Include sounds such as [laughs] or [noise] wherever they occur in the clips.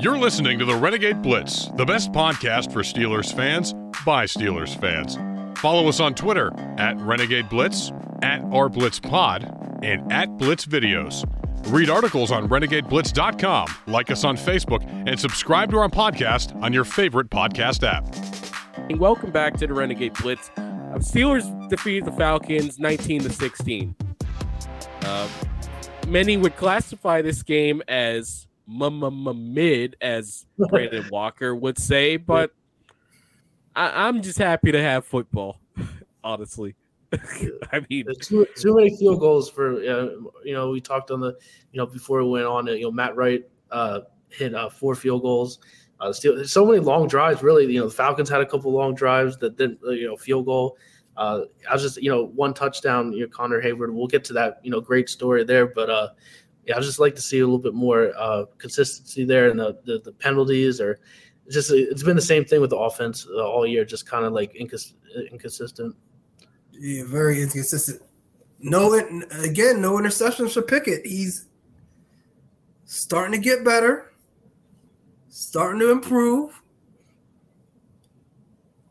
You're listening to the Renegade Blitz, the best podcast for Steelers fans by Steelers fans. Follow us on Twitter at Renegade Blitz, at rblitzpod, and at Blitz Videos. Read articles on renegadeblitz.com, like us on Facebook, and subscribe to our podcast on your favorite podcast app. Welcome back to the Renegade Blitz. Uh, Steelers defeated the Falcons 19 to 16. Uh, many would classify this game as mid, as [laughs] Brandon Walker would say, but I, am just happy to have football, [laughs] honestly. [laughs] I mean, too, too many field goals for uh, you know. We talked on the you know before we went on. You know, Matt Wright uh, hit uh, four field goals. Uh, still, so many long drives. Really, you know, the Falcons had a couple long drives that didn't, uh, you know, field goal. Uh, I was just, you know, one touchdown. You know, Connor Heyward. We'll get to that, you know, great story there. But uh, yeah, I just like to see a little bit more uh, consistency there, and the, the, the penalties or just it's been the same thing with the offense uh, all year, just kind of like incons- inconsistent. Yeah, very inconsistent. No, again, no interceptions for Pickett. He's starting to get better, starting to improve.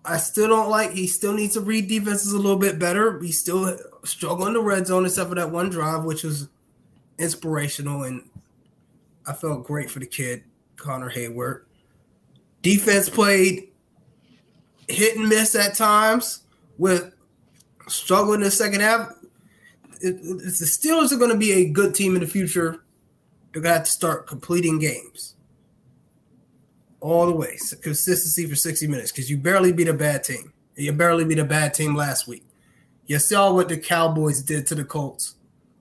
I still don't like. He still needs to read defenses a little bit better. He's still struggling the red zone, except for that one drive, which was inspirational, and I felt great for the kid, Connor Heyward. Defense played hit and miss at times with struggling in the second half. It, the Steelers are going to be a good team in the future. They're going to have to start completing games all the way. So consistency for 60 minutes because you barely beat a bad team. You barely beat a bad team last week. You saw what the Cowboys did to the Colts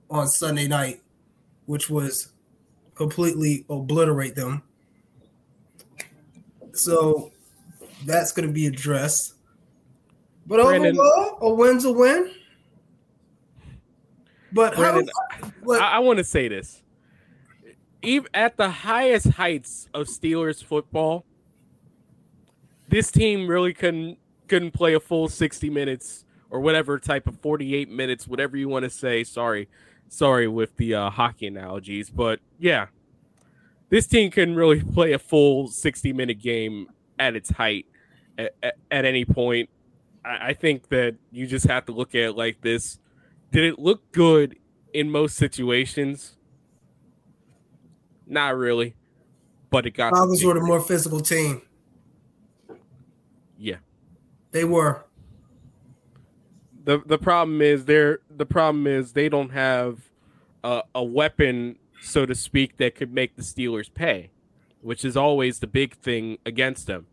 on Sunday night which was completely obliterate them. So that's going to be addressed. But Brandon, overall, a win's a win. But Brandon, how, I, I want to say this. Even at the highest heights of Steelers football, this team really couldn't couldn't play a full 60 minutes or whatever type of 48 minutes, whatever you want to say. Sorry, Sorry with the uh, hockey analogies, but yeah, this team can really [laughs] play a full 60 minute game at its height at, at, at any point. I, I think that you just have to look at it like this. Did it look good in most situations? Not really, but it got. Falcons were the more physical team. Yeah, they were the the problem is they're the problem is they don't have a, a weapon, so to speak, that could make the Steelers pay, which is always the big thing against them.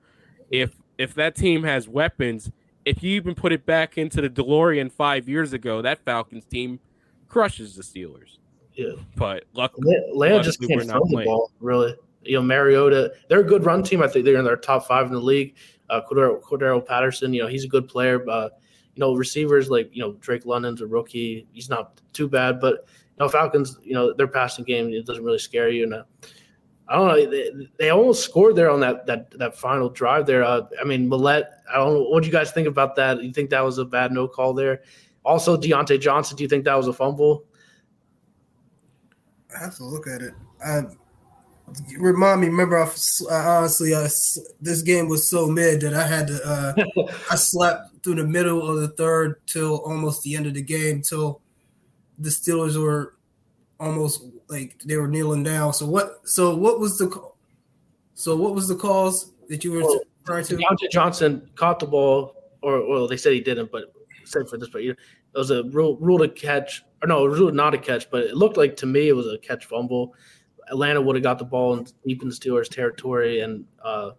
If if that team has weapons, if you even put it back into the DeLorean five years ago, that Falcons team crushes the Steelers. Yeah, but luck, just can't throw the playing. ball really. You know, Mariota, they're a good run team. I think they're in their top five in the league. Uh, Cordarrelle, Cordarrelle Patterson, you know, he's a good player. Uh, you know, receivers like you know Drake London's a rookie. He's not too bad, but you know Falcons, you know their passing game it doesn't really scare you. And uh, I don't know, they, they, almost scored there on that that that final drive there. Uh, I mean, Millette. I don't know what do you guys think about that. You think that was a bad no call there? Also, Diontae Johnson. Do you think that was a fumble? I have to look at it. I, remind me. Remember, I, I honestly, I, this game was so mid that I had to. Uh, [laughs] I slept through the middle of the third till almost the end of the game till the Steelers were almost like they were kneeling down. So what? So what was the? So what was the cause that you were well, referring to? Diontae Johnson caught the ball, or well, they said he didn't, but said for this, but it was a rule rule to catch, or no, it was not a catch, but it looked like to me it was a catch fumble. Atlanta would have got the ball in, deep in the Steelers' territory, and uh,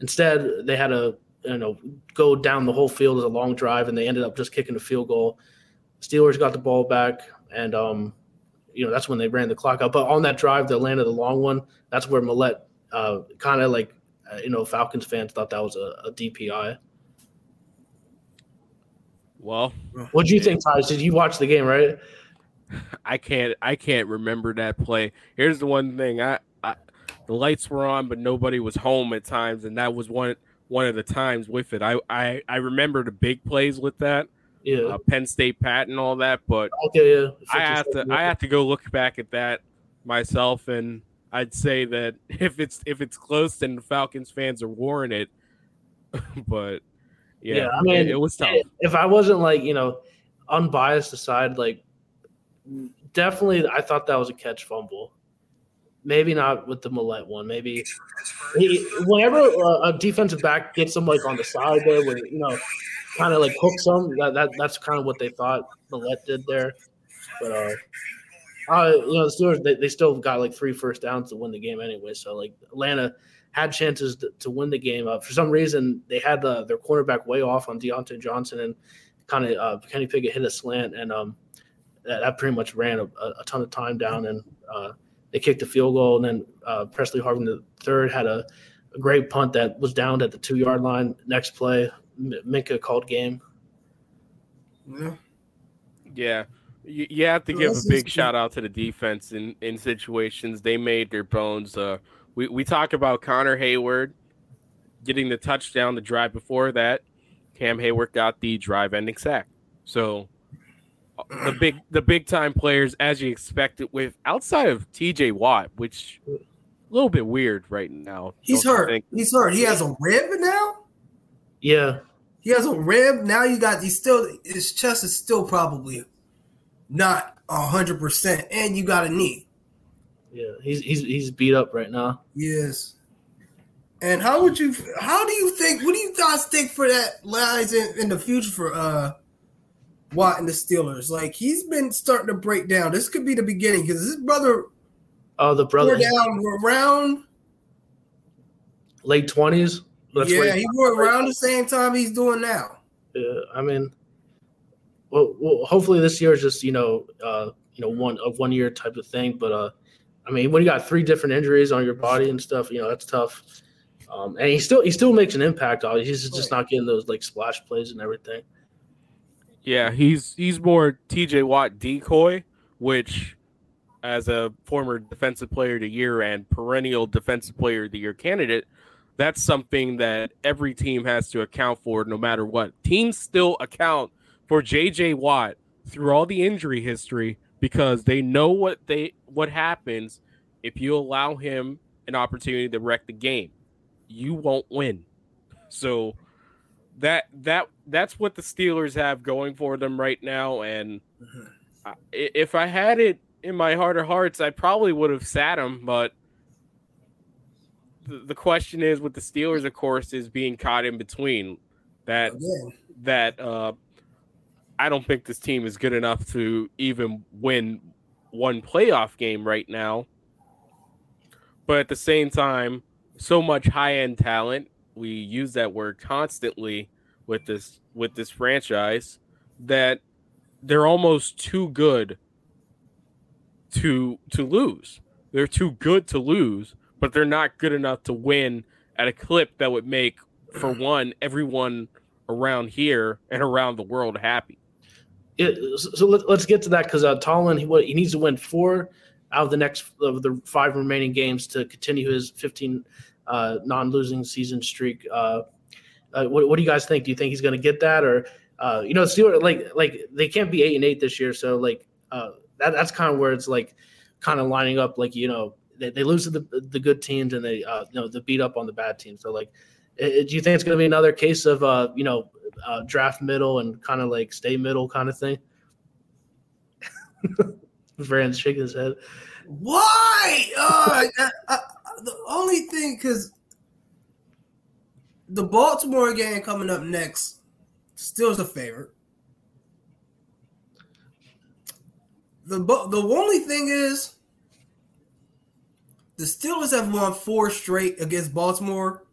instead they had to you know go down the whole field as a long drive, and they ended up just kicking a field goal. Steelers got the ball back, and um, you know that's when they ran the clock out. But on that drive, the landed of the long one, that's where Millette uh, kind of like uh, you know Falcons fans thought that was a, a DPI. Well, what do you think, Taj? Did you watch the game? Right? I can't. I can't remember that play. Here's the one thing: I, I the lights were on, but nobody was home at times, and that was one one of the times with it. I I, I remember the big plays with that. Yeah, uh, Penn State Pat and all that, but okay, yeah. I have to I have to go look back at that myself, and I'd say that [laughs] if it's if it's close, then the Falcons fans are warranted. [laughs] but yeah, yeah, I mean, it, it was tough. If I wasn't like you know unbiased aside, like definitely, I thought that was a catch fumble. Maybe not with the Millette one. Maybe he, whenever a, defensive back gets him like on the side there, where you know, kind of like hooks him. That, that that's kind of what they thought Millette did there. But uh, uh, you know, the Steelers they, they still got like three first downs to win the game anyway. So like Atlanta had chances to, to win the game. Uh, for some reason, they had the, their cornerback way off on Diontae Johnson and kind of uh, Kenny Pickett hit a slant, and um, that, that, pretty much ran a, a, ton of time down. And uh, they kicked the field goal, and then uh, Pressley Harvin the third had a, a, great punt that was downed at the two yard line. Next play, Minka called game. Yeah. Yeah. You, you have to give a big shout out to the defense in, in situations they made their bones. Uh, we, we talk about Connor Heyward getting the touchdown the drive before that. Cam Heyward got the drive ending sack. So the big the big time players as you expected with outside of TJ Watt, which a little bit weird right now. He's hurt. He's hurt. He has a rib now? Yeah. He has a rib. Now you got he's still his chest is still probably not hundred percent, and you got a knee. Yeah, he's he's he's beat up right now. Yes. And how would you? How do you think? What do you guys think for that lies in, in the future for uh Watt and the Steelers? Like he's been starting to break down. This could be the beginning because his brother. Oh, the brother down around late twenties. Yeah, he wore around the same time he's doing now. Yeah, I mean, well, well hopefully this year is just you know, uh, you know, one of one year type of thing. But uh, I mean, when you got three different injuries on your body and stuff, you know that's tough. Um, and he still he still makes an impact. He's just not getting those like splash plays and everything. Yeah, he's he's more T.J. Watt decoy, which, as a former defensive player of the year and perennial defensive player of the year candidate, that's something that every team has to account for, no matter what. Teams still account for J.J. Watt through all the injury history because they know what they what happens if you allow him an opportunity to wreck the game. You won't win. So that that that's what the Steelers have going for them right now. And mm-hmm. if I had it in my heart of hearts, I probably would have sat him. But the, the question is, with the Steelers, of course, is being caught in between that Again. that uh, I don't think this team is good enough to even win one playoff game right now. But at the same time, so much high end talent. We use that word constantly with this with this franchise that they're almost too good to to lose. They're too good to lose, but they're not good enough to win at a clip that would make, for [clears throat] one, everyone around here and around the world happy it, so let, us get to that because uh, he, what, he needs to win four out of the next of the five remaining games to continue his 15 uh, non-losing season streak. Uh, uh, what, what, do you guys think? Do you think he's going to get that, or uh, you know, Steelers like like they can't be eight and eight this year, so like uh, that, that's kind of where it's like kind of lining up. Like you know, they, they lose to the the good teams and they you know the beat up on the bad teams. So like, do you think it's going to be another case of you know uh, draft middle and kind of like stay middle kind of thing. [laughs] Brand's shaking his head. Why? Uh, the only thing, because the Baltimore game coming up next still is a favorite. The the only thing is the Steelers have won four straight against Baltimore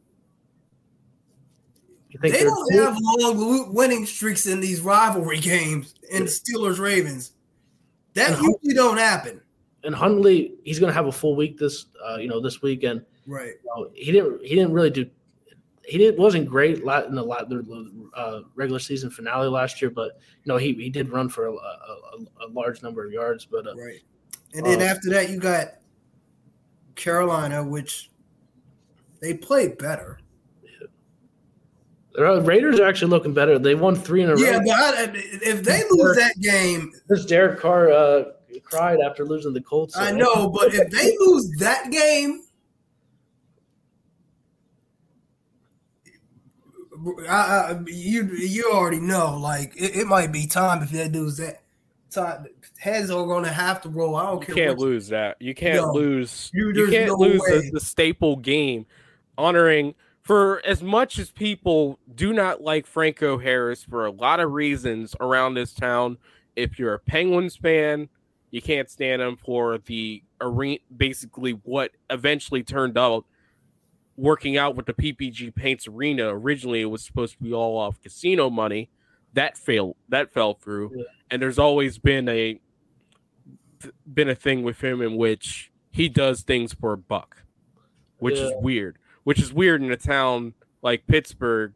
they don't have long winning streaks in these rivalry games in the Steelers Ravens. That usually don't happen. And Huntley, he's going to have a full week this, uh, you know, this weekend. Right. You know, he didn't. He didn't really do. He didn't wasn't great in the uh, regular season finale last year, but you know he, he did run for a, a, a large number of yards. But uh, right, and then uh, after that you got Carolina, which they played better. The Raiders are actually looking better. They won three in a row. Yeah, but I, if they lose that game, this Derek Carr uh, cried after losing the Colts. I know, but if they [laughs] lose that game, I, I, you you already know. Like it, it, might be time if they lose that. Time heads are going to have to roll. I don't you care. Can't lose that. You can't no, lose. You, you can't no lose the, the staple game, honoring for as much as people do not like Franco Harris for a lot of reasons around this town, if you're a Penguins fan, you can't stand him for the arena, basically what eventually turned out working out with the PPG Paints Arena. Originally, it was supposed to be all off casino money. That failed. That fell through. Yeah. And there's always been a been a thing with him in which he does things for a buck, which yeah. is weird which is weird in a town like Pittsburgh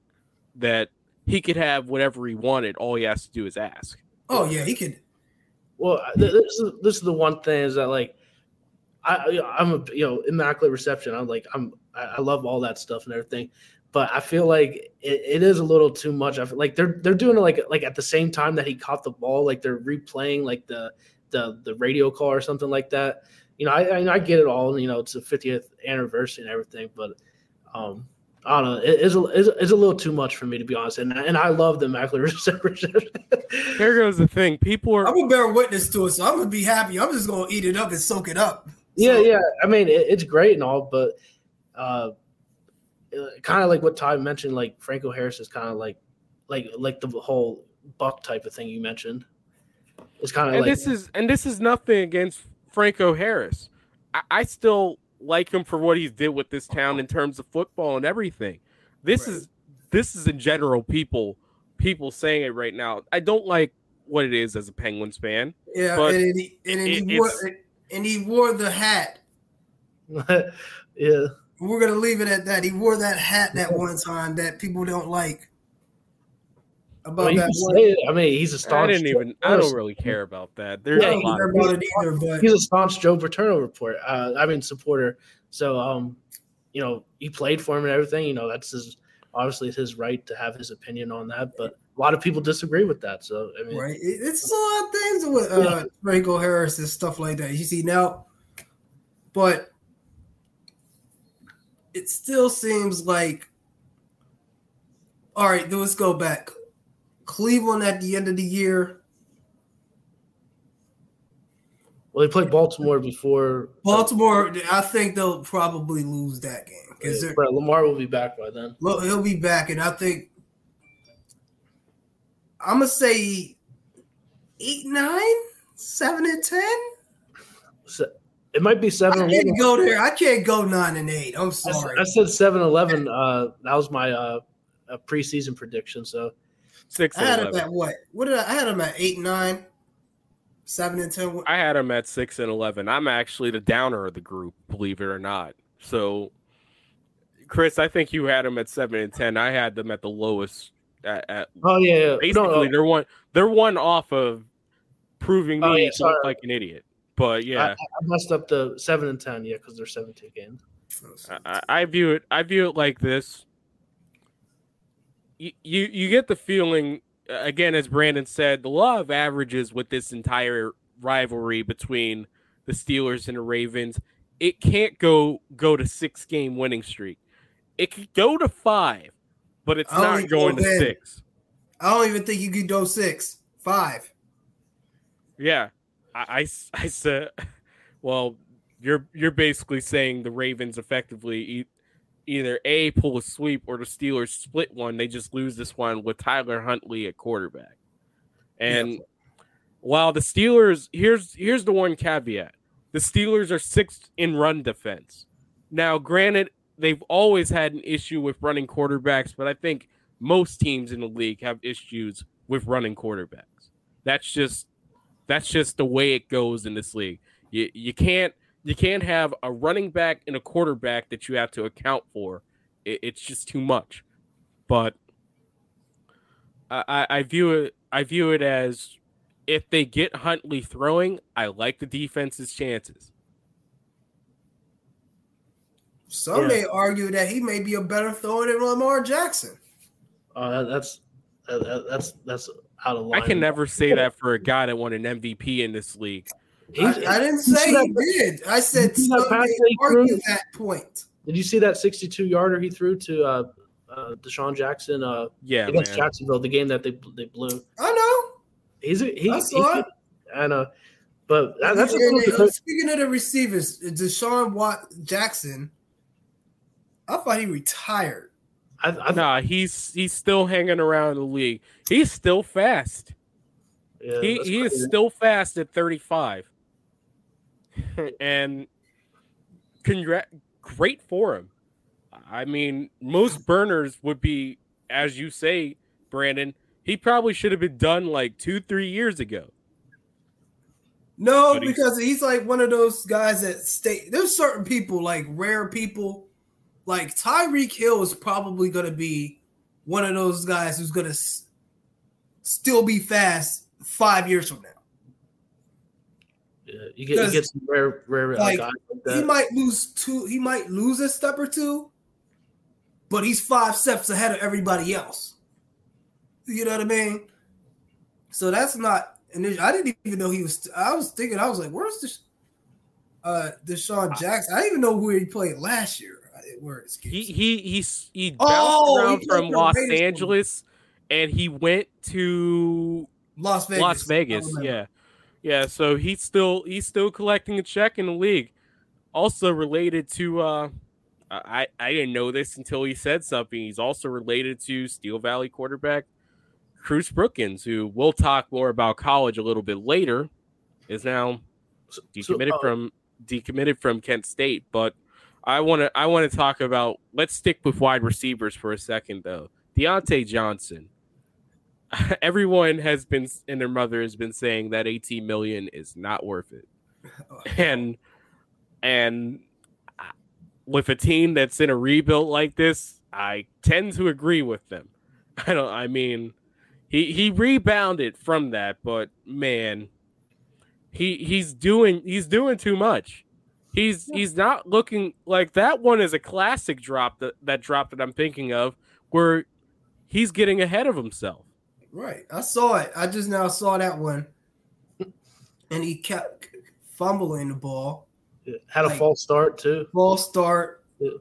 that he could have whatever he wanted. All he has to do is ask. Oh yeah, he could. Well, this is this is the one thing is that like I I'm a you know immaculate reception. I'm like I'm I love all that stuff and everything, but I feel like it, it is a little too much. I feel like they're they're doing it like like at the same time that he caught the ball, like they're replaying like the the the radio call or something like that. You know, I I, I get it all. You know, it's the 50th anniversary and everything, but um, I don't know. It, it's, a, it's, it's, a little too much for me to be honest, and and I love the Immaculate [laughs] Reception. Here goes the thing: people are. I'm a bear witness to it, so I'm gonna be happy. I'm just gonna eat it up and soak it up. Yeah, yeah. I mean, it, it's great and all, but uh, kind of like what Ty mentioned, like Franco Harris is kind of like, like, like the whole Buck type of thing you mentioned. It's kind of and like this is and this is nothing against Franco Harris. I, I still like him for what he did with this town in terms of football and everything. This right. is this is in general people people saying it right now. I don't like what it is as a Penguins fan. Yeah, and, he, and, it, he wore, and he wore the hat. [laughs] yeah. We're gonna leave it at that. He wore that hat that one time that people don't like. About well, that one. I mean, he's a staunch. I didn't even. I don't really care about that. There's yeah, a lot about it either, but he's a staunch Joe Paterno report. Uh, I mean, supporter. So, um, you know, he played for him and everything. You know, that's his obviously his right to have his opinion on that. But a lot of people disagree with that. So, I mean, right? It's a lot of things with uh, yeah. Franco Harris and stuff like that. You see now, but it still seems like. All right, let's go back. Cleveland at the end of the year. Well, they played Baltimore before. Baltimore, I think they'll probably lose that game because yeah, Lamar will be back by then. Well, he'll be back, and I think I'm gonna say eight, nine, seven, and ten. So, it might be seven. I can't go there. I can't go nine and eight. I'm sorry. I, I said seven eleven. Uh, that was my uh, preseason prediction. So Six. I had 11. him at what? What did I, I had him at eight, nine, seven, and ten. I had him at six and eleven. I'm actually the downer of the group, believe it or not. So, Chris, I think you had him at seven and ten. I had them at the lowest. At, at oh yeah, basically no, no. they're one. They're one off of proving oh, me yeah, like an idiot. But yeah, I, I, messed up the seven and ten. Yeah, because they're seventeen games. I, I view it. I view it like this you, you get the feeling uh, again, as Brandon said, the law of averages with this entire rivalry between the Steelers and the Ravens, it can't go go to six game winning streak. It could go to five, but it's not going to six. I don't even think you could go six, five. Yeah, I, I, I said, [laughs] well, you're you're basically saying the Ravens effectively either A pull a sweep or the Steelers split one. They just lose this one with Tyler Huntley at quarterback. And yeah. while the Steelers here's here's the one caveat. The Steelers are sixth in run defense. Now, granted, they've always had an issue with running quarterbacks, but I think most teams in the league have issues with running quarterbacks. That's just that's just the way it goes in this league. You you can't you can't have a running back and a quarterback that you have to account for. It, it's just too much. But I, I view it I view it as if they get Huntley throwing, I like the defense's chances. Some yeah. may argue that he may be a better thrower than Lamar Jackson. Uh, that's uh, that's that's out of line. I can never say that for a guy that won an MVP in this league. I, I, didn't say he did. I said some may argue that point. Did you see that 62 yarder he threw to uh, uh, DeSean Jackson? Uh, yeah, against man. Jacksonville, the game that they they blew. I know. He's a, he, I saw it. I know, but that, that's a speaking of the receivers, DeSean Watt Jackson. I thought he retired. I, I, nah, he's he's still hanging around the league. He's still fast. Yeah, he he is still fast at 35. [laughs] and congrat great for him. I mean, most burners would be, as you say, Brandon. He probably should have been done like two, three years ago. No, but because he's, he's like one of those guys that stay. There's certain people, like rare people, like Tyreek Hill is probably going to be one of those guys who's going to s- still be fast five years from now. Yeah, you get, you get some rare, rare like, like he might lose two. He might lose a step or two, but he's five steps ahead of everybody else. You know what I mean? So that's not. And I didn't even know he was. I was thinking. I was like, "Where's this?" Uh, DeSean Jackson. I didn't even know who he played last year. Where it's he he he's he bounced oh, around he from Los Angeles, and he went to Las Vegas. Las Vegas, yeah, yeah. So he's still he's still collecting a check in the league. Also related to uh, I I didn't know this until he said something. He's also related to Steel Valley quarterback Cruz Brookins, who we'll talk more about college a little bit later, is now decommitted so, uh, from decommitted from Kent State. But I want to I want to talk about. Let's stick with wide receivers for a second, though. Diontae Johnson. [laughs] Everyone has been and their mother has been saying that 18 million is not worth it, [laughs] and and with a team that's in a rebuild like this, I tend to agree with them. [laughs] I don't. I mean, he he rebounded from that, but man, he he's doing he's doing too much. He's he's not looking like that one is a classic drop that that drop that I'm thinking of where he's getting ahead of himself. Right. I saw it. I just now saw that one. And he kept fumbling the ball. Yeah. Had a like, false start too. False start. Yeah.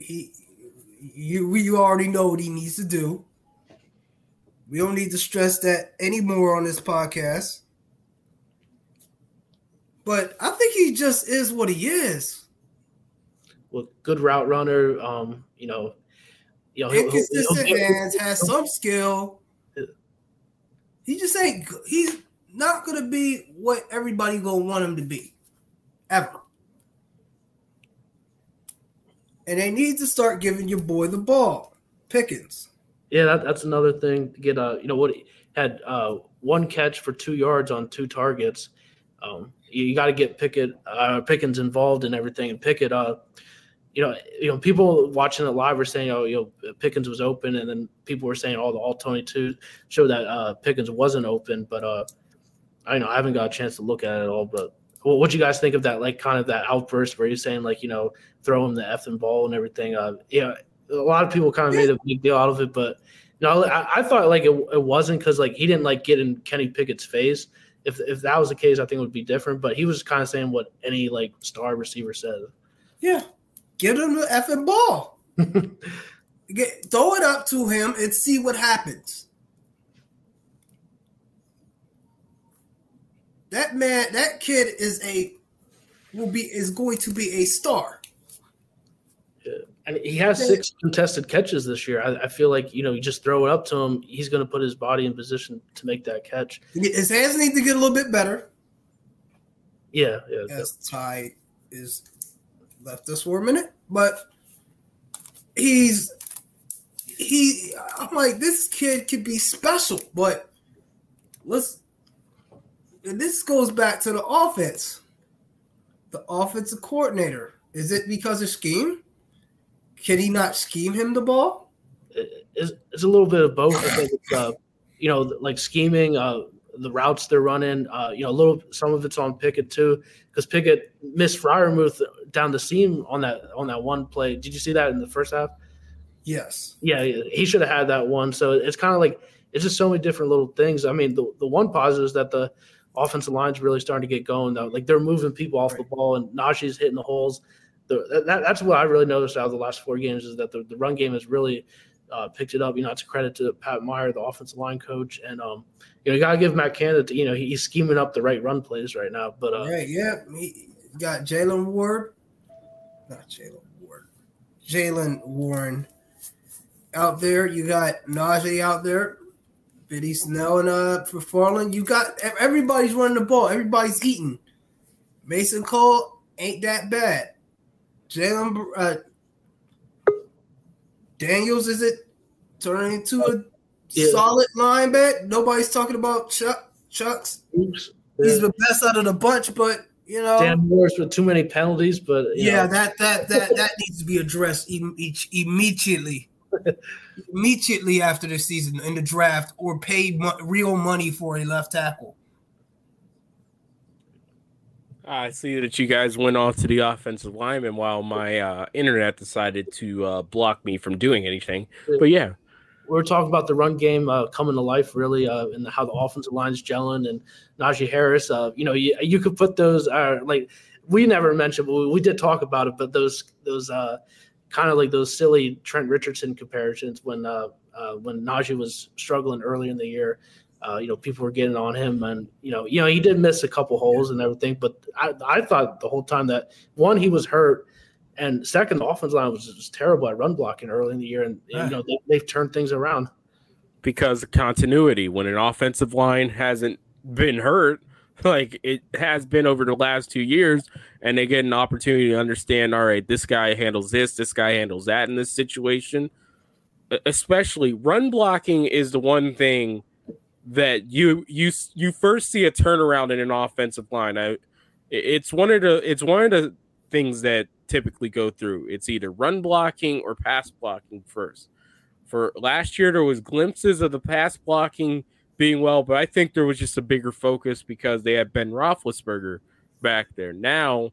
He you you already know what he needs to do. We don't need to stress that anymore on this podcast. But I think he just is what he is. Well, good route runner. Um, you know, you know, inconsistent he'll, he'll, hands, has some skill. He just ain't. He's not gonna be what everybody gonna want him to be, ever and they need to start giving your boy the ball, Pickens. Yeah, that, that's another thing to get. Uh, you know what? Had uh, one catch for two yards on two targets. Um, you, you got to get Pickett, uh, Pickens involved in everything, and Pickett. Uh, you know, you know, people watching it live were saying, "Oh, you know, Pickens was open," and then people were saying, "Oh, the all twenty two show that uh, Pickens wasn't open." But uh, I know I haven't got a chance to look at it all, but well, what do you guys think of that? Like kind of that outburst where he's saying like you know throw him the effing ball and everything. Uh, yeah, a lot of people kind of made a big deal out of it, but you know I, I thought like it, it wasn't because like he didn't like get in Kenny Pickett's face. If if that was the case, I think it would be different. But he was kind of saying what any like star receiver says. Yeah, give him the effing ball. [laughs] Get, throw it up to him and see what happens. That man, that kid is a will be is going to be a star. Yeah. And he has six contested catches this year. I, I, feel like you know, you just throw it up to him, he's going to put his body in position to make that catch. His hands need to get a little bit better. Yeah, yeah. As Ty is left us for a minute, but he's he. I'm like, this kid could be special, but let's and this goes back to the offense. The offensive coordinator. Is it because of scheme? Can he not scheme him the ball? It's, it's a little bit of both. I think it's, uh, you know, like scheming, uh, the routes they're running. Uh, you know, a little. Some of it's on Pickett too, because Pickett missed Freiermuth down the seam on that on that one play. Did you see that in the first half? Yes. Yeah, he should have had that one. So it's kind of like it's just so many different little things. I mean, the the one positive is that the offensive line's really starting to get going. Though, like they're moving people off right. the ball, and Najee's hitting the holes. The, that, that's what I really noticed out of the last four games is that the, the run game is really uh, picked it up. You know, it's a credit to Pat Meyer, the offensive line coach, and um, you know, you gotta give Matt Canada. You know, he's scheming up the right run plays right now. But uh, right, yeah, he got Jalen Ward, not Jalen Ward, Jaylen Warren out there. You got Najee out there, Benny Snell and uh McFarland. You got everybody's running the ball. Everybody's eating. Mason Cole ain't that bad. Jalen uh, Daniels is it turning into a yeah. solid linebacker? Nobody's talking about Chuck Chucks. Oops. He's the best out of the bunch, but you know, Dan Moore's with too many penalties. But yeah, know. that that that that needs to be addressed each, immediately. [laughs] immediately after the season in the draft, or paid mo- real money for a left tackle. I see that you guys went off to the offensive lineman while my uh, internet decided to uh, block me from doing anything. But yeah, we're talking about the run game uh, coming to life, really, uh, and how the offensive line is gelling. And Najee Harris, uh, you know, you, you could put those uh, like we never mentioned, but we, we, did talk about it. But those those kind of like those silly Trent Richardson comparisons when when Najee was struggling early in the year. Uh, you know, people were getting on him, and you know, you know, he did miss a couple holes and everything. But I, I thought the whole time that one, he was hurt, and second, the offense line was just terrible at run blocking early in the year, and you know, they, they've turned things around because of continuity. When an offensive line hasn't been hurt, [laughs] like it has been over the last two years, and they get an opportunity to understand. All right, this guy handles this, this guy handles that in this situation. Especially run blocking is the one thing that you you you first see a turnaround in an offensive line. I, it's one of the it's one of the things that typically go through. It's either run blocking or pass blocking first. For last year, there was glimpses of the pass blocking being well, but I think there was just a bigger focus because they had Ben Roethlisberger back there. Now,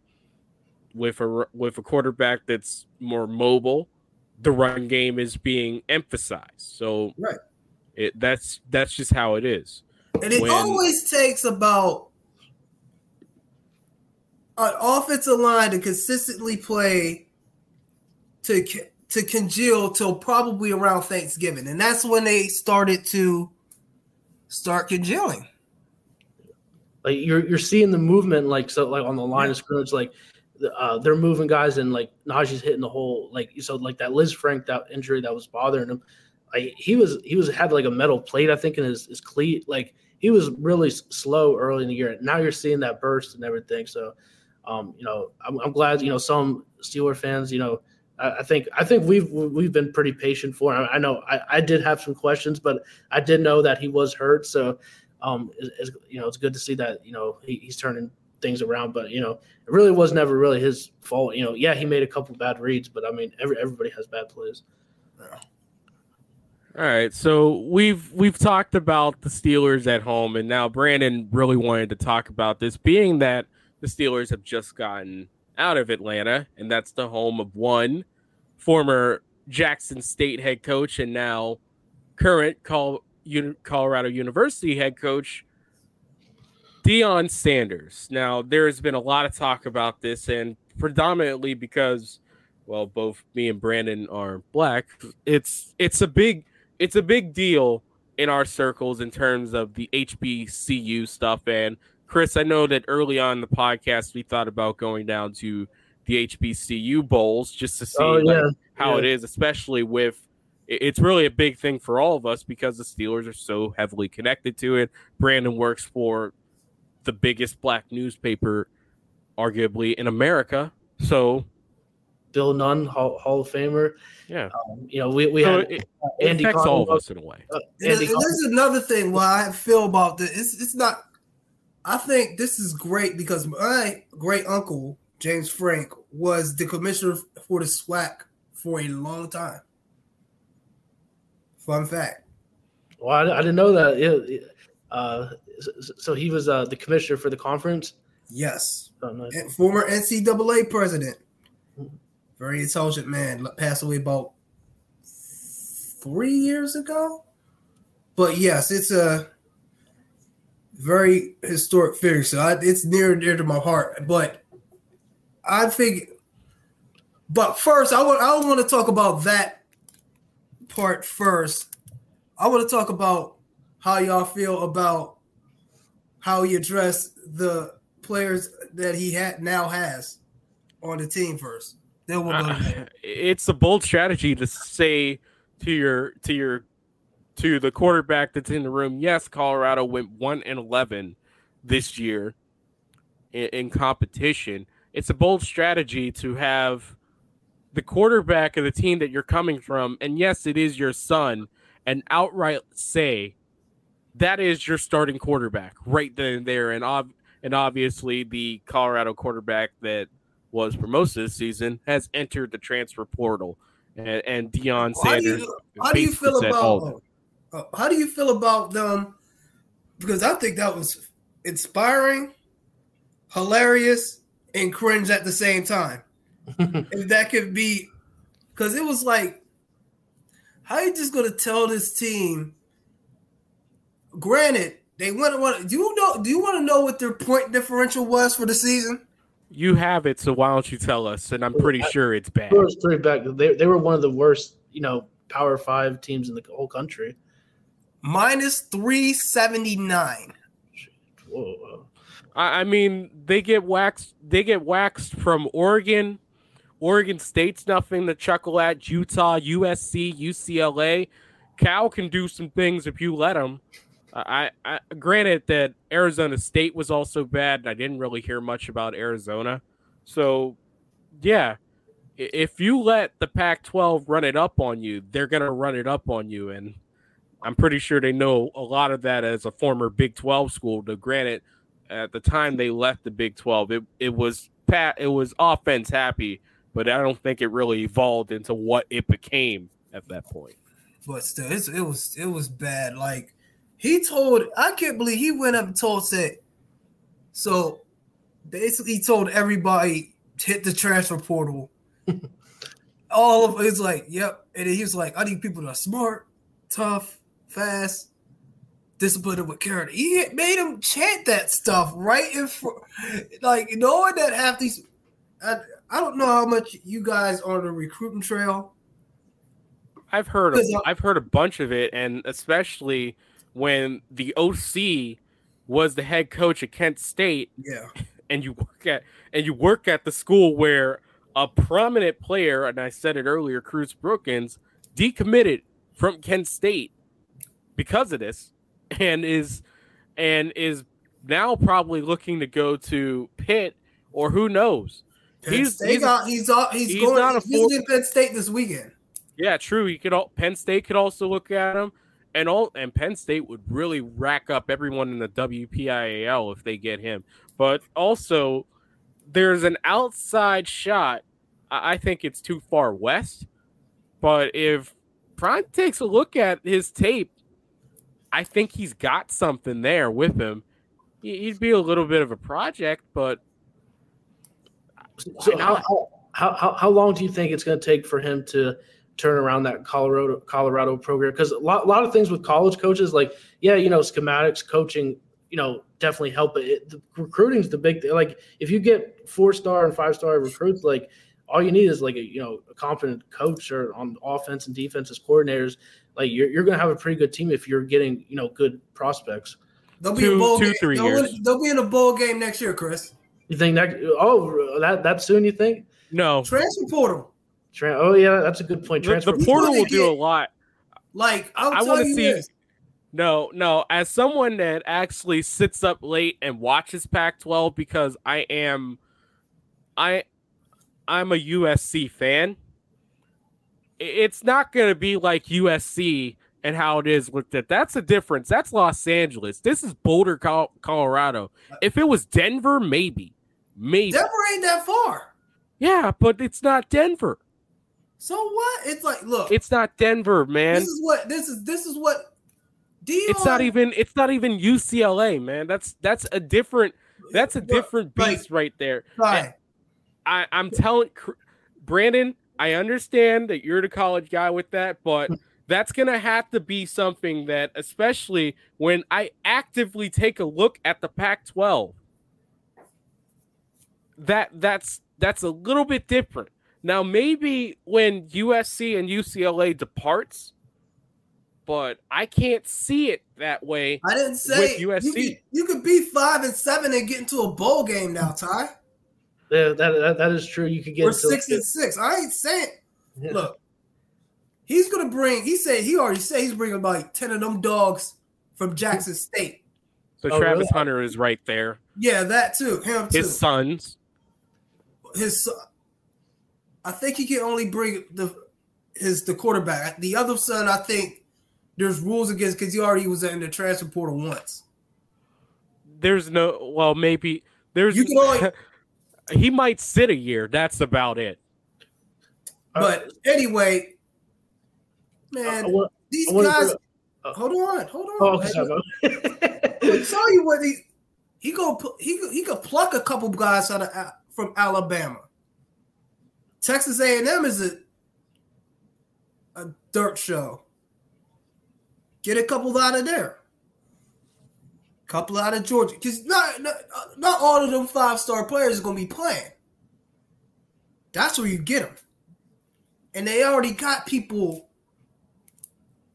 with a with a quarterback that's more mobile, the run game is being emphasized. So right. It that's that's just how it is. And it when, always takes about an offensive line to consistently play to to congeal till probably around Thanksgiving, and that's when they started to start congealing. Like you're you're seeing the movement, like so, like on the line yeah. of scrimmage, like uh, they're moving guys and like Najee's hitting the hole, like so, like that Lisfranc that injury that was bothering him like he was he was had like a metal plate I think in his, his cleat like he was really slow early in the year. Now you're seeing that burst and everything. So, um, you know, I'm, I'm, glad you know some Steeler fans. You know, I, I, think I think we've we've been pretty patient for him. I, know I, I, did have some questions, but I did know that he was hurt. So, um, it's, you know, it's good to see that you know he, he's turning things around. But you know, it really was never really his fault. You know, yeah, he made a couple bad reads, but I mean, every everybody has bad plays. All right, so we've we've talked about the Steelers at home, and now Brandon really wanted to talk about this, being that the Steelers have just gotten out of Atlanta, and that's the home of one former Jackson State head coach and now current Colorado University head coach Deion Sanders. Now, there has been a lot of talk about this, and predominantly because, well, both me and Brandon are black. It's it's a big it's a big deal in our circles in terms of the HBCU stuff. And Chris, I know that early on the podcast we thought about going down to the HBCU bowls just to see oh, yeah. like, how yeah. it is, especially with it's really a big thing for all of us because the Steelers are so heavily connected to it. Brandon works for the biggest black newspaper, arguably in America. So Bill Nunn, Hall, Hall of Famer. Yeah, um, you know, we, we so had it, uh, Andy affects all of us in a way. Uh, there's another thing. Why I feel about this, it's, it's not I think this is great because my great uncle James Frank was the commissioner for the SWAC for a long time. Fun fact. Well, I, I didn't know that. Uh, so he was uh, the commissioner for the conference. Yes, oh, nice. former NCAA president. Very intelligent man. Passed away about three years ago. But yes, it's a very historic figure. So I, it's near and dear to my heart. But I think, but first, I want I want to talk about that part first. I want to talk about how y'all feel about how he addressed the players that he had now has on the team first. Then we'll go uh, It's a bold strategy to say to your to your to the quarterback that's in the room. Yes, Colorado went one and eleven this year in, in competition. It's a bold strategy to have the quarterback of the team that you're coming from, and yes, it is your son, and outright say that is your starting quarterback right then and there, and ob- and obviously the Colorado quarterback that was promoted this season has entered the transfer portal, and, and Deion Sanders. How do you, how do you feel about? Uh, how do you feel about them? Because I think that was inspiring, hilarious, and cringe at the same time. [laughs] if that could be, because it was like, how you just gonna tell this team? Granted, they want to want. Do you know? Do you want to know what their point differential was for the season? You have it, so why don't you tell us? And I'm pretty sure it's bad. It was pretty bad. They, they were one of the worst, you know, Power Five teams in the whole country minus 379. Whoa. I mean, they get waxed. They get waxed from Oregon. Oregon State's nothing to chuckle at. Utah, USC, UCLA. Cal can do some things if you let him. I, I granted that Arizona State was also bad, and I didn't really hear much about Arizona. So, yeah, if you let the Pac-12 run it up on you, they're gonna run it up on you, and I'm pretty sure they know a lot of that as a former Big 12 school. To granted, at the time they left the Big 12, it, it was pat it was offense happy, but I don't think it really evolved into what it became at that point. But still, it was it was bad. Like he told, I can't believe he went up and told said, so basically he told everybody hit the transfer portal. [laughs] All of it's like, yep. And he was like, I need people that are smart, tough, fast, disciplined with character. He made him chant that stuff right in front, like knowing that half these. I, I don't know how much you guys are on the recruiting trail. I've heard a, uh, I've heard a bunch of it, and especially when the OC was the head coach at Kent State. Yeah, [laughs] and you work at and you work at the school where a prominent player, and I said it earlier, Cruz Brookins, decommitted from Kent State because of this and is and is now probably looking to go to Pitt or who knows. Penn he's State he's, got, he's, he's, he's going not he's in Penn State this weekend. Yeah, true. He could all Penn State could also look at him. And all and Penn State would really rack up everyone in the WPIAL if they get him. But also there's an outside shot. I think it's too far west. But if Prime takes a look at his tape I think he's got something there with him. He'd be a little bit of a project, but so how, how, how how long do you think it's going to take for him to turn around that Colorado Colorado program? Because a lot, a lot of things with college coaches, like yeah, you know, schematics, coaching, you know, definitely help. It, it the recruiting's the big thing. Like if you get four star and five star recruits, like all you need is like a you know a confident coach or on offense and defense as coordinators like you're, you're going to have a pretty good team if you're getting you know good prospects. They'll be two, a bowl two, game. Three they'll, years. they'll be in a bowl game next year, Chris. You think that? Oh, that that soon? You think? No. Transfer portal. Tra- oh yeah, that's a good point. Transfer. The, the portal will do a lot. Like I'll I want to see. This. No, no. As someone that actually sits up late and watches Pac-12 because I am, I, I'm a USC fan it's not going to be like USC and how it is with that. That's a difference. That's Los Angeles. This is Boulder, Colorado. If it was Denver, maybe, maybe Denver ain't that far. Yeah, but it's not Denver. So what? It's like, look, it's not Denver, man. This is what this is. This is what. Deion, it's not even. It's not even UCLA, man. That's that's a different. That's a different beast like, right there. Right. I, I'm telling Brandon. I understand that you're the college guy with that, but that's going to have to be something that, especially when I actively take a look at the Pac 12, that that's that's a little bit different. Now, maybe when USC and UCLA departs, but I can't see it that way. I didn't say USC. You could, you could be five and seven and get into a bowl game now, Ty. Yeah, that, that, that is true. You could get We're six and six. I ain't saying. Yeah. Look, he's gonna bring. He said he already said he's bringing about ten of them dogs from Jackson State. So oh, Travis really? Hunter is right there. Yeah, that too. Him too. His sons. His son. I think he can only bring the his the quarterback. The other son, I think there's rules against because he already was in the transfer portal once. There's no well, maybe there's you can only [laughs] he might sit a year. That's about it. But anyway, man, want, these guys. Uh, hold on, hold on. Oh, okay, [laughs] tell you what he he go he he could pluck a couple guys out of from Alabama. Texas A and M is a a dirt show. Get a couple out of there. Couple out of Georgia, because not, not not all of them five star players are gonna be playing. That's where you get them and they already got people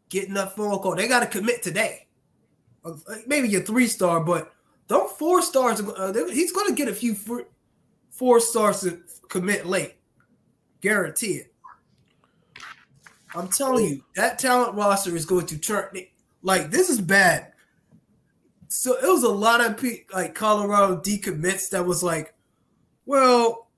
getting that phone call. They got to commit today. Uh, maybe a three star, but don't four stars. Uh, he's going to get a few four stars to commit late. Guarantee it. I'm telling you, that talent roster is going to turn. Like this is bad. So it was a lot of like Colorado decommits that was like, well,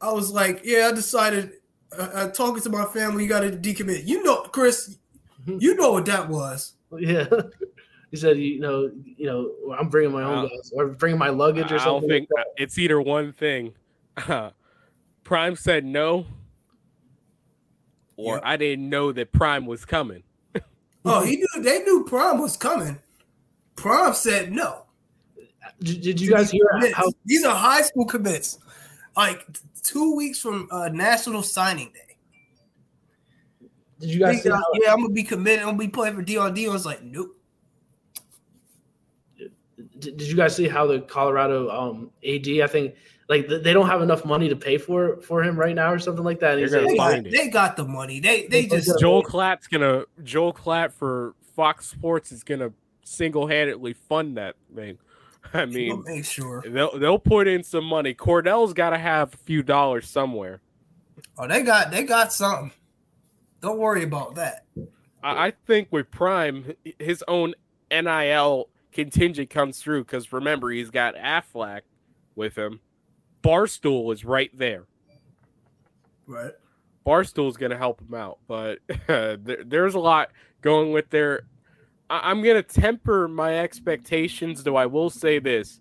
I was like, yeah, I decided uh, uh, talking to my family, you got to decommit. You know, Chris, you know what that was. Yeah. [laughs] He said, you know, you know, I'm bringing my own guys or bringing my luggage or I something. think like it's either one thing. [laughs] Prime said no, or yep. I didn't know that Prime was coming. [laughs] oh, he knew. They knew Prime was coming. Prime said no. Did, did you guys hear how these are high school commits? Like two weeks from uh, National Signing Day. Did you guys? Think, yeah, I'm gonna be committed. I'm gonna be playing for Deion. was like, nope. Did, did you guys see how the Colorado um, AD? I think like they don't have enough money to pay for for him right now or something like that. They, got, they got the money. They they just Joel Klatt's gonna Joel Klatt for Fox Sports is gonna single handedly fund that thing. [laughs] I mean, make sure they'll they'll put in some money. Cordell's got to have a few dollars somewhere. Oh, they got they got something. Don't worry about that. I, I think with Prime, his own NIL contingent comes through because remember he's got Aflac with him. Barstool is right there. Right. Barstool's going to help him out, but uh, [laughs] there, there's a lot going with their I'm going to temper my expectations, though I will say this.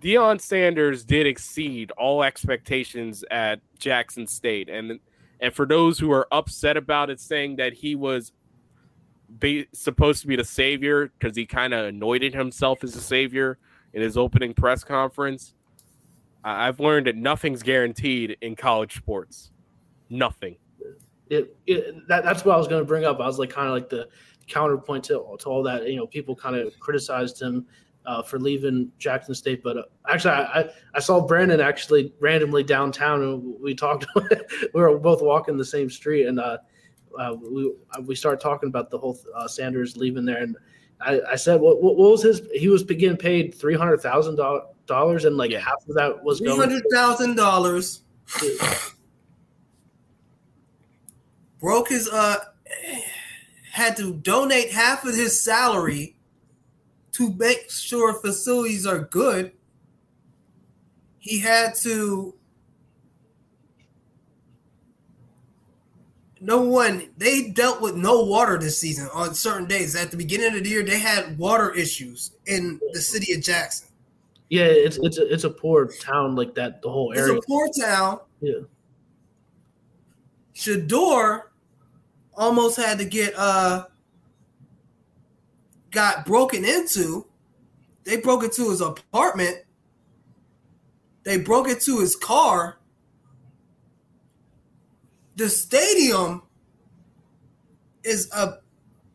Deion Sanders did exceed all expectations at Jackson State. And and for those who are upset about it, saying that he was be, supposed to be the savior because he kind of anointed himself as a savior in his opening press conference, I've learned that nothing's guaranteed in college sports. Nothing. It, it that, that's what I was going to bring up. I was like, kind of like the counterpoint to, to all that. You know, people kind of criticized him uh, for leaving Jackson State, but uh, actually, I, I saw Brandon actually randomly downtown, and we talked. [laughs] we were both walking the same street, and uh, uh we we started talking about the whole uh, Sanders leaving there, and I, I said, what, what, was his? He was getting paid three hundred thousand dollars, and like yeah. half of that was three hundred thousand dollars. Broke his uh had to donate half of his salary to make sure facilities are good. He had to No one, they dealt with no water this season on certain days. At the beginning of the year, they had water issues in the city of Jackson. Yeah, it's it's a, it's a poor town like that. The whole area. It's a poor town. Yeah. Shedeur almost had to get uh got broken into. They broke into his apartment. They broke into his car. The stadium is a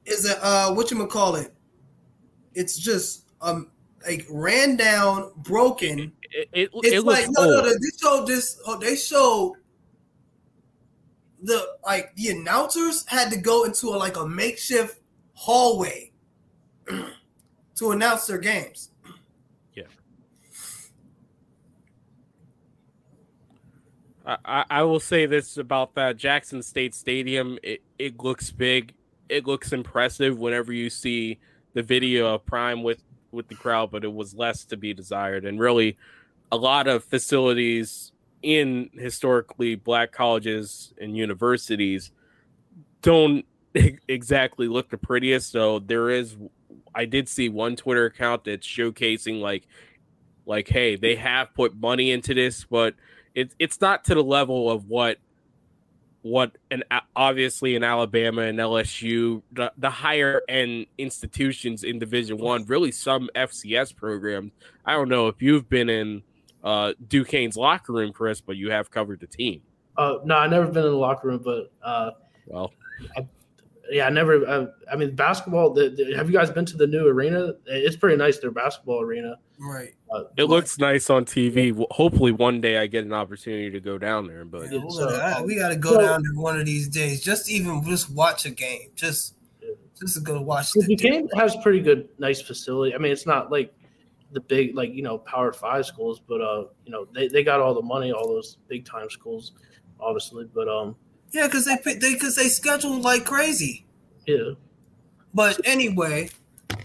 is a uh what you call it? It's just um like ran down, broken. It, it, It's it like no, no, old. no. They showed this. oh, They showed the like the announcers had to go into a, like a makeshift hallway [clears throat] to announce their games. [clears throat] I, I I will say this about that Jackson State Stadium. It, it looks big. It looks impressive whenever you see the video of Prime with with the crowd, but it was less to be desired. And really, a lot of facilities in historically black colleges and universities don't [laughs] exactly look the prettiest. So there is, I did see one Twitter account that's showcasing like, like, hey, they have put money into this, but it's it's not to the level of what what an obviously in Alabama and LSU the, the higher end institutions in Division One, really some FCS programs. I don't know if you've been in uh, Duquesne's locker room, Chris, but you have covered the team. Uh, no, I never been in the locker room, but uh, Well, yeah, I never. Uh, I mean, basketball. The, the, have you guys been to the new arena? It's pretty nice. Their basketball arena. Right. Uh, it looks nice on TV. W- Hopefully, one day I get an opportunity to go down there. But Yeah, Yeah, we'll so, let we got to go so- down there one of these days. Just even just watch a game. Just just to go watch. The the game has pretty good, nice facility. I mean, it's not like the big, like you know, Power Five schools, but uh, you know, they, they got all the money, all those big time schools, obviously. But um, Yeah, because they pick- they because they schedule like crazy. yeah. But anyway,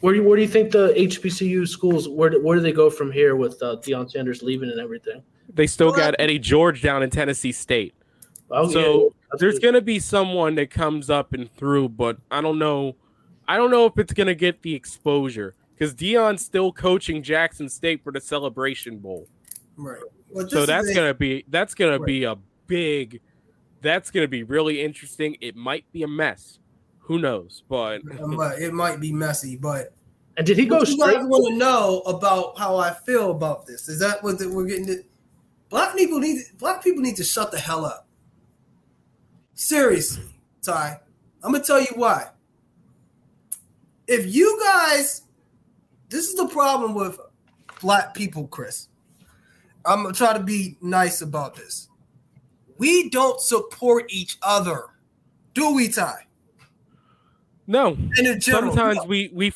Where do you, where do you think the HBCU schools? Where do, where do they go from here with uh, Deion Sanders leaving and everything? they still Well, got Eddie George down in Tennessee State. Oh, So, yeah, that's there's good. gonna be someone that comes up and through, but I don't know. I don't know if it's gonna get the exposure because Deion's still coaching Jackson State for the Celebration Bowl. right. Well, So that's gonna be that's gonna Right. be a big. That's gonna be really interesting. It might be a mess. Who knows? But [laughs] it might- it might be messy, but And did he go what you straight? guys want to know about how I feel about this? Is that what the, we're getting? To, black people need black people need to shut the hell up. Seriously, Ty, I'm gonna tell you why. If you guys, this is the problem with black people, Chris. I'm gonna try to be nice about this. We don't support each other, do we, Ty? No, general, sometimes no. we we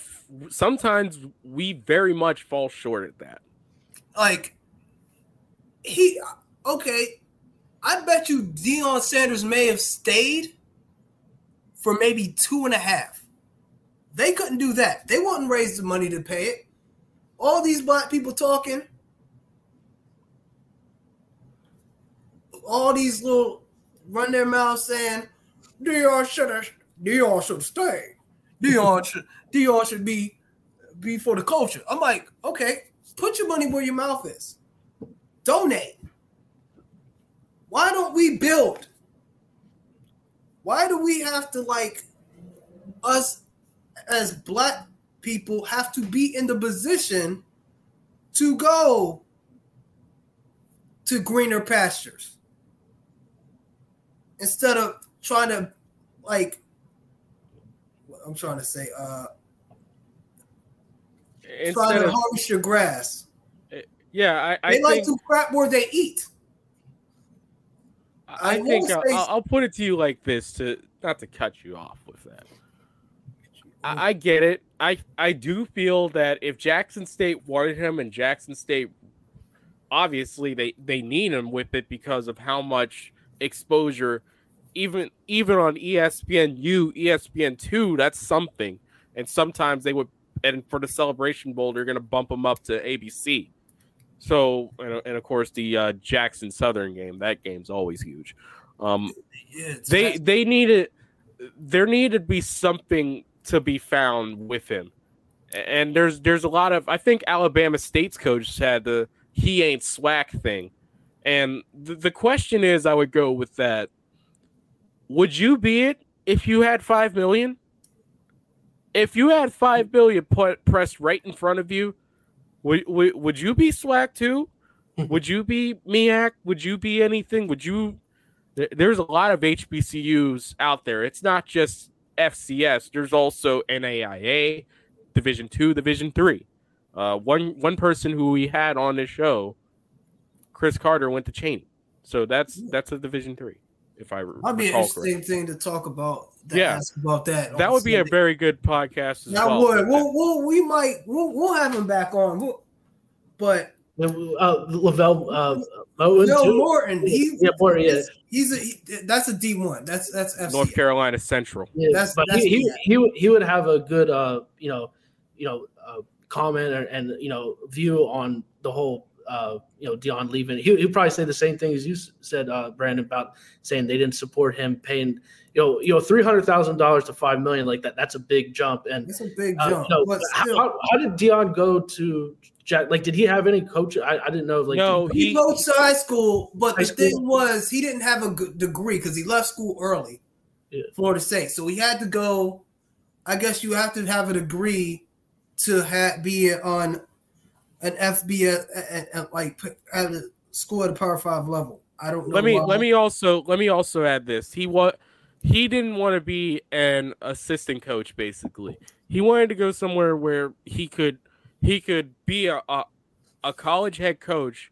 sometimes we very much fall short at that. like he okay i bet you Deion sanders may have stayed for maybe two and a half. They couldn't do that. They wouldn't raise the money to pay it. All these black people talking. All these little run their mouths saying Deion should have Deion should stay. Deion [laughs] should Deion should be be for the culture. I'm like, okay, put your money where your mouth is. Donate. Why don't we build? Why do we have to like us as black people have to be in the position to go to greener pastures instead of trying to like I'm trying to say uh trying Instead to of, harvest your grass. yeah, I, I They like to crap where they eat. I I think I'll, say- I'll I'll put it to you like this to not to cut you off with that. I, I get it. I I do feel that if Jackson State wanted him and Jackson State, obviously they they need him with it because of how much exposure, even even on ESPNU, ESPN two, that's something. And sometimes they would, and for the Celebration Bowl, they're going to bump them up to ABC. So, and, and of course, the uh, Jackson Southern game, that game's always huge. Um, Yeah, they fast. they needed there needed to be something to be found with him and there's there's a lot of i think alabama state's coach had the he ain't swag thing and the, the question is i would go with that would you be it if you had five million if you had five billion put pressed right in front of you would, would, would you be swag too would you be miak would you be anything would you there- there's a lot of HBCUs out there. It's not just FCS. There's also NAIA, Division Two, Division Three. Uh, one one person who we had on this show, Chris Carter, went to Cheyney, so that's that's a Division Three. If I re- That'd be an recall interesting correctly. thing to talk about. To Yeah. ask about that. That on would be a very good podcast as That well. would. We'll, we'll, we might. We'll, we'll have him back on. We'll, but Then, uh, Lavelle uh, Moen Bill too. Morton, he, yeah, Morton, yeah. he's a he, that's a D one. That's that's FC. North Carolina Central. Yeah, That's- but that's he, he, he would he would have a good uh you know you know uh, comment and, and you know view on the whole uh you know Deion leaving. He he'd probably say the same thing as you said, uh, Brandon, about saying they didn't support him paying you know you know three hundred thousand dollars to five million like that. That's a big jump. And That's a big uh, jump. you know, how, still, how, how did Deion go to Jack? Like, did he have any coach? I, I didn't know. Like, No, he, he- goes to high school, but High the thing was he didn't have a good degree because he left school early. Yeah. Florida State, so he had to go. I guess you have to have a degree to ha- be on an FBS at, at, like at a school at a Power Five level. I don't know. let me why. let me also let me also add this. He wa- he didn't want to be an assistant coach basically. He wanted to go somewhere where he could he could be a a, a college head coach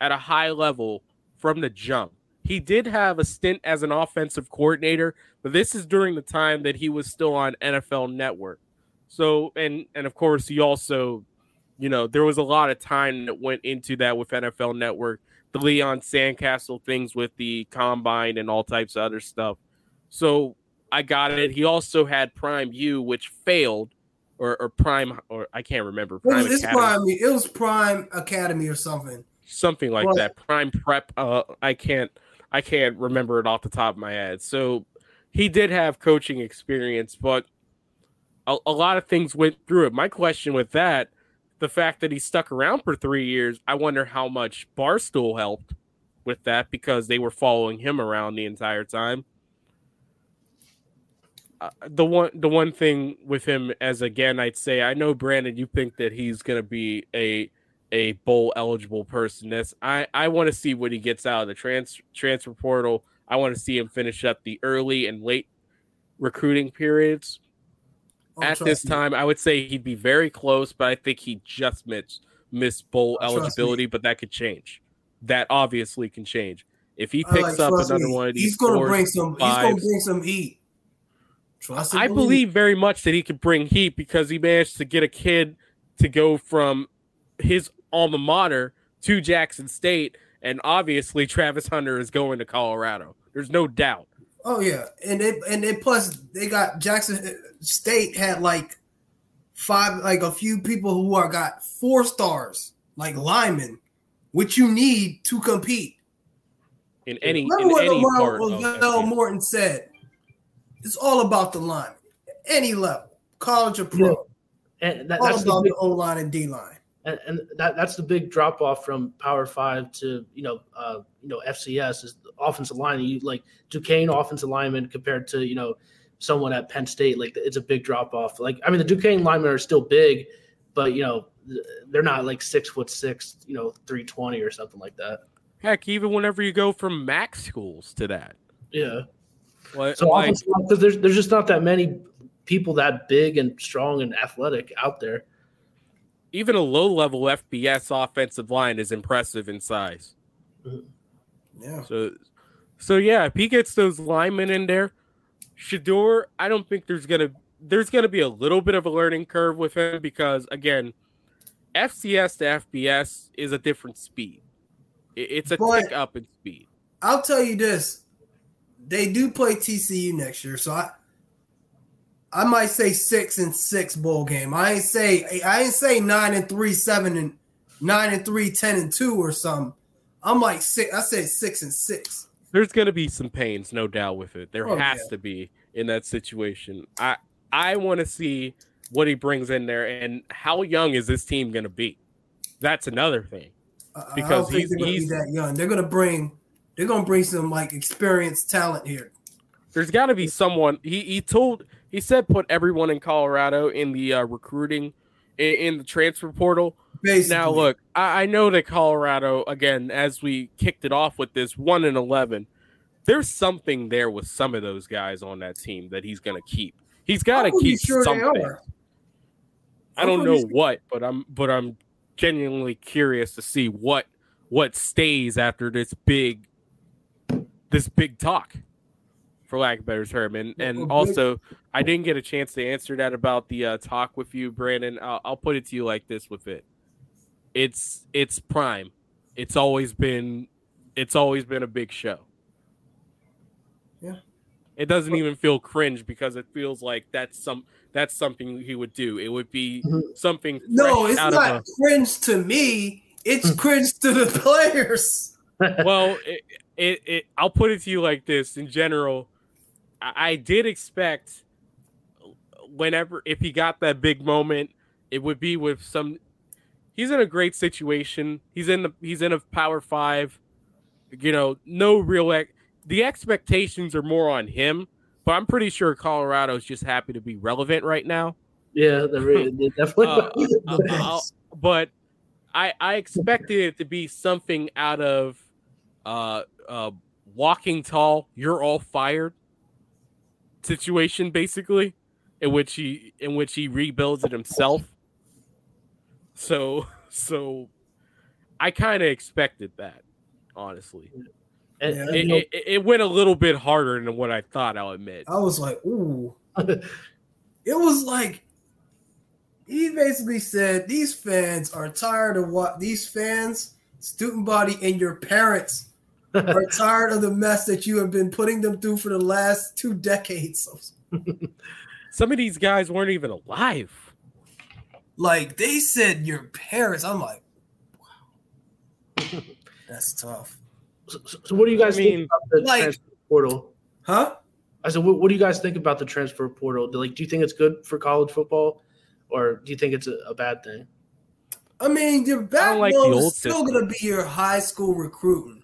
at a high level from the jump. He did have a stint as an offensive coordinator, but this is during the time that he was still on NFL Network. So and and of course he also you know, there was a lot of time that went into that with NFL Network the Leon Sandcastle things with the combine and all types of other stuff. So I got it. He also had Prime U, which failed, or, or Prime, or I can't remember. It was, Prime. It was Prime Academy or something. something like Well- that. Prime Prep. Uh, I can't, I can't remember it off the top of my head. So he did have coaching experience, but a, a lot of things went through it. My question with that, the fact that he stuck around for three years, I wonder how much Barstool helped with that because they were following him around the entire time. Uh, the one, the one thing with him, as again, I'd say, I know Brandon, you think that he's going to be a a bowl eligible person. That's I I want to see what he gets out of the trans, transfer portal. I want to see him finish up the early and late recruiting periods At this me. time, I would say he'd be very close, but I think he just missed miss bowl eligibility, but that could change. That obviously can change. If he picks like, up another me, one of these, he's going to bring some. He's going to bring some heat. Trust I believe very much that he could bring heat because he managed to get a kid to go from his alma mater to Jackson State, and obviously Travis Hunter is going to Colorado. There's no doubt. Oh yeah, and they and then plus they got Jackson State had like five, like a few people who are got four stars, like linemen, which you need to compete. In any Remember in what any Lamar part of Morton said? It's all about the line, any level, college or pro. Yeah. and that, all that's the about big, the O line and D line. and, and that that's the big drop off from Power Five to you know uh, you know FCS is the offensive line. You like Duquesne offensive lineman compared to you know someone at Penn State. Like it's a big drop off. Like I mean the Duquesne linemen are still big, but you know they're not like six foot six, you know three twenty or something like that. Heck, even whenever you go from max schools to that. Yeah. Like, So like, because there's there's just not that many people that big and strong and athletic out there. even a low level FBS offensive line is impressive in size. Mm-hmm. Yeah. So, so yeah, if he gets those linemen in there, Shedeur, I don't think there's gonna there's gonna be a little bit of a learning curve with him because again, FCS to FBS is a different speed. It's a But- tick up in speed. I'll tell you this: they do play TCU next year, so I, I might say six and six bowl game. I ain't say I ain't say nine and three, seven and nine and three, ten and two or something. I'm like six. I said six and six. There's going to be some pains, no doubt, with it. There Oh, has yeah. to be in that situation. I I want to see what he brings in there and how young is this team going to be. That's another thing. Because think he's- they're gonna be that young. They're gonna bring they're gonna bring some like experienced talent here. There's got to be someone. He he told he said put everyone in Colorado in the uh, recruiting in, in the transfer portal. Basically. Now look, I, I know that Colorado again, as we kicked it off with this one and eleven, there's something there with some of those guys on that team that he's going to keep. He's got to keep sure something. I don't know what, but I'm but I'm genuinely curious to see what what stays after this big this big talk, for lack of a better term. And and also, I didn't get a chance to answer that about the uh, talk with you, Brandon. I'll, I'll put it to you like this: with it, it's it's prime. It's always been it's always been a big show. Yeah. It doesn't even feel cringe because it feels like that's some that's something he would do. It would be Mhm. something No, it's not of cringe to me. It's cringe to the players. [laughs] well it, it, it I'll put it to you like this in general I, I did expect whenever if he got that big moment it would be with some he's in a great situation he's in the he's in a power 5 you know no real ex- the expectations are more on him but I'm pretty sure Colorado's just happy to be relevant right now Yeah, they're, re- [laughs] they're definitely. Uh, uh, but I I expected it to be something out of uh uh walking tall, you're all fired situation basically, in which he in which he rebuilds it himself. So so I kind of expected that, honestly. and, Yeah. and, It, you know, it, it went a little bit harder than what I thought. I'll admit. I was like, ooh. [laughs] it was like he basically said these fans are tired of what these fans, student body, and your parents [laughs] are tired of the mess that you have been putting them through for the last two decades. [laughs] Some of these guys weren't even alive. Like they said, your parents. I'm like, wow, [laughs] that's tough, so, so what do you guys I mean, think about the like- transfer portal? huh? I said, what, what do you guys think about the transfer portal? Like, do you think it's good for college football, or do you think it's a, a bad thing? I mean, your I don't like the is still system. gonna be your high school recruiting.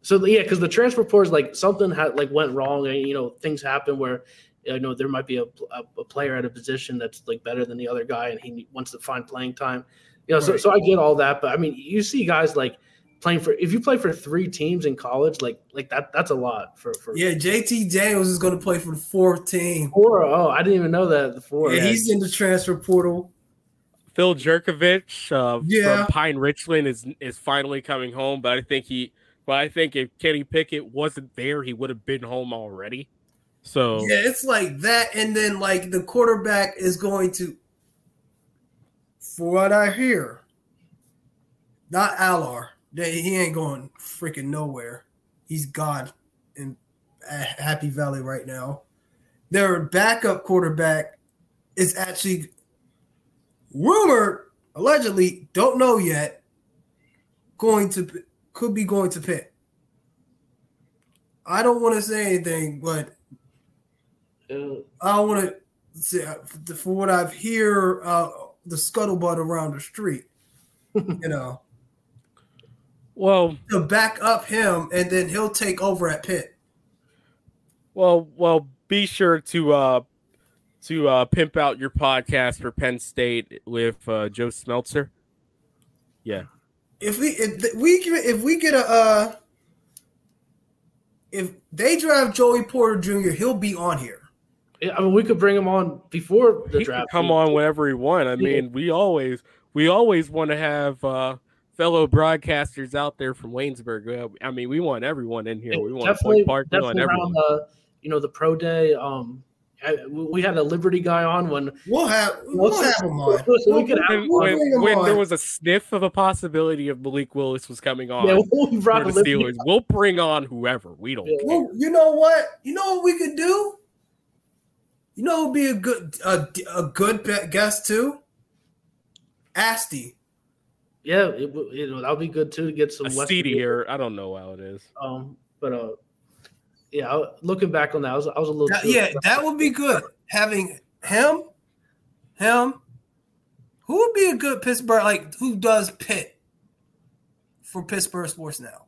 So yeah, because the transfer portal is like something had like went wrong, and you know things happen where you know there might be a, a, a player at a position that's like better than the other guy, and he wants to find playing time. You know, so Right. so I get all that, but I mean, you see guys like playing for if you play for three teams in college, like like that that's a lot for for Yeah, JT Daniels is gonna play for the fourth team. four. Oh, I didn't even know that The before. Yeah, he's in the transfer portal. Phil Jurkovec uh, Yeah. from Pine Richland is is finally coming home, but I think he, but I think if Kenny Pickett wasn't there, he would have been home already. So Yeah, it's like that, and then like the quarterback is going to, for what I hear, not Allar. He ain't going freaking nowhere. He's God in Happy Valley right now. Their backup quarterback is actually rumored, allegedly, don't know yet, going to could be going to Pitt. I don't want to say anything, but I want to say for what I've hear uh, the scuttlebutt around the street. [laughs] you know, well, to back up him, and then he'll take over at Pitt. well, well. Be sure to uh to uh pimp out your podcast for Penn State with uh, Joe Smeltzer. Yeah, If we if we get- if we get a uh, if they drive Joey Porter Jr., he'll be on here. Yeah, I mean, we could bring him on before the he can draft. come on whenever he want. I Yeah. mean, we always we always want to have uh fellow broadcasters out there from Waynesburg. I mean, we want everyone in here. We want definitely, Point Park. We want definitely everyone. around the you know the pro day. Um, I- we had a Liberty guy on when We'll have we'll have him on. [laughs] So we could have- when, We'll when, bring him when there was a sniff of a possibility of Malik Willis was coming on yeah, [laughs] we brought for the the Liberty. Steelers, we'll bring on whoever. We don't Yeah. care. Well, you know what? You know what we could do? You know, what would be a good a, a good be- guest too. Asti. Yeah, it, w- you know that would be good too to get some A West CD Virginia. or I don't know how it is. Um, But uh, yeah, looking back on that, I was I was a little That- yeah, that would be good. Having him, him. Who would be a good Pittsburgh? Like who does Pitt for Pittsburgh sports now?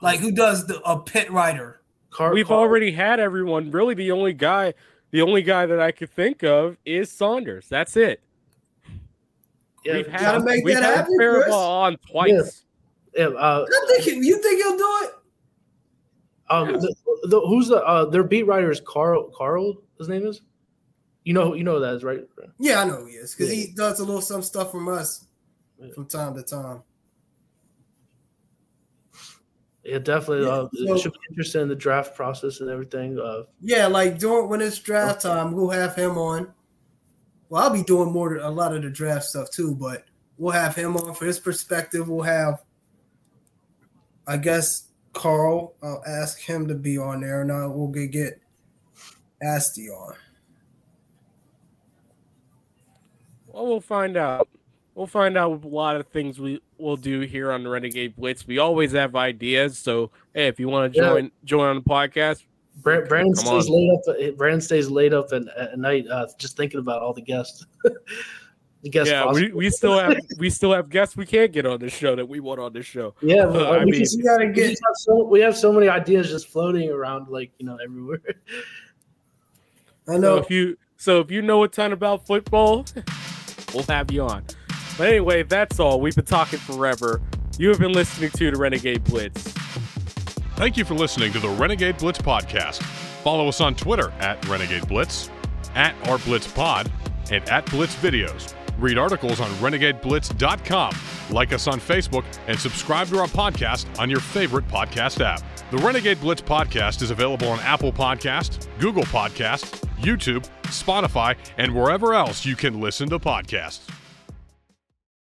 Like who does the a Pitt writer? Car- We've Car- already had everyone. Really, the only guy, the only guy that I could think of is Saunders. That's it. yeah, we've gotta had make we've that had happen, Faribault Chris. on twice. yeah, uh, I think he- you think he'll do it. um, the, the, who's the uh, their beat writer is Carl Carl. His name is. You know, you know who that is right. Yeah, I know who he is because he does a little some stuff from us Yeah. from time to time. Yeah, definitely. Yeah, uh, so- it should be interested in the draft process and everything. Uh, Yeah, like during when it's draft time, we'll have him on. Well, I'll be doing more a lot of the draft stuff too, but we'll have him on for his perspective. We'll have, I guess, Carl. I'll ask him to be on there, and uh, we'll get get Asti on. Well, we'll find out. We'll find out a lot of things we will do here on the Renegade Blitz. We always have ideas, so hey, if you want to Yeah. join join on the podcast, Brand, Brandon stays on. late up. Brandon stays late up at, at night, uh, just thinking about all the guests. [laughs] the guest yeah, we, possible. we still have we still have guests we can't get on this show that we want on this show. yeah, but, [laughs] I uh, we mean- just- gotta we get just have so we have so many ideas just floating around, like you know, everywhere. [laughs] I So know. if you so if you know a ton about football, we'll have you on. But anyway, that's all. We've been talking forever. You have been listening to the Renegade Blitz. Thank you for listening to the Renegade Blitz podcast. Follow us on Twitter at Renegade Blitz, at our Blitz Pod, and at Blitz Videos. Read articles on renegadeblitz.com, like us on Facebook, and subscribe to our podcast on your favorite podcast app. The Renegade Blitz podcast is available on Apple Podcast, Google Podcast, YouTube, Spotify, and wherever else you can listen to podcasts.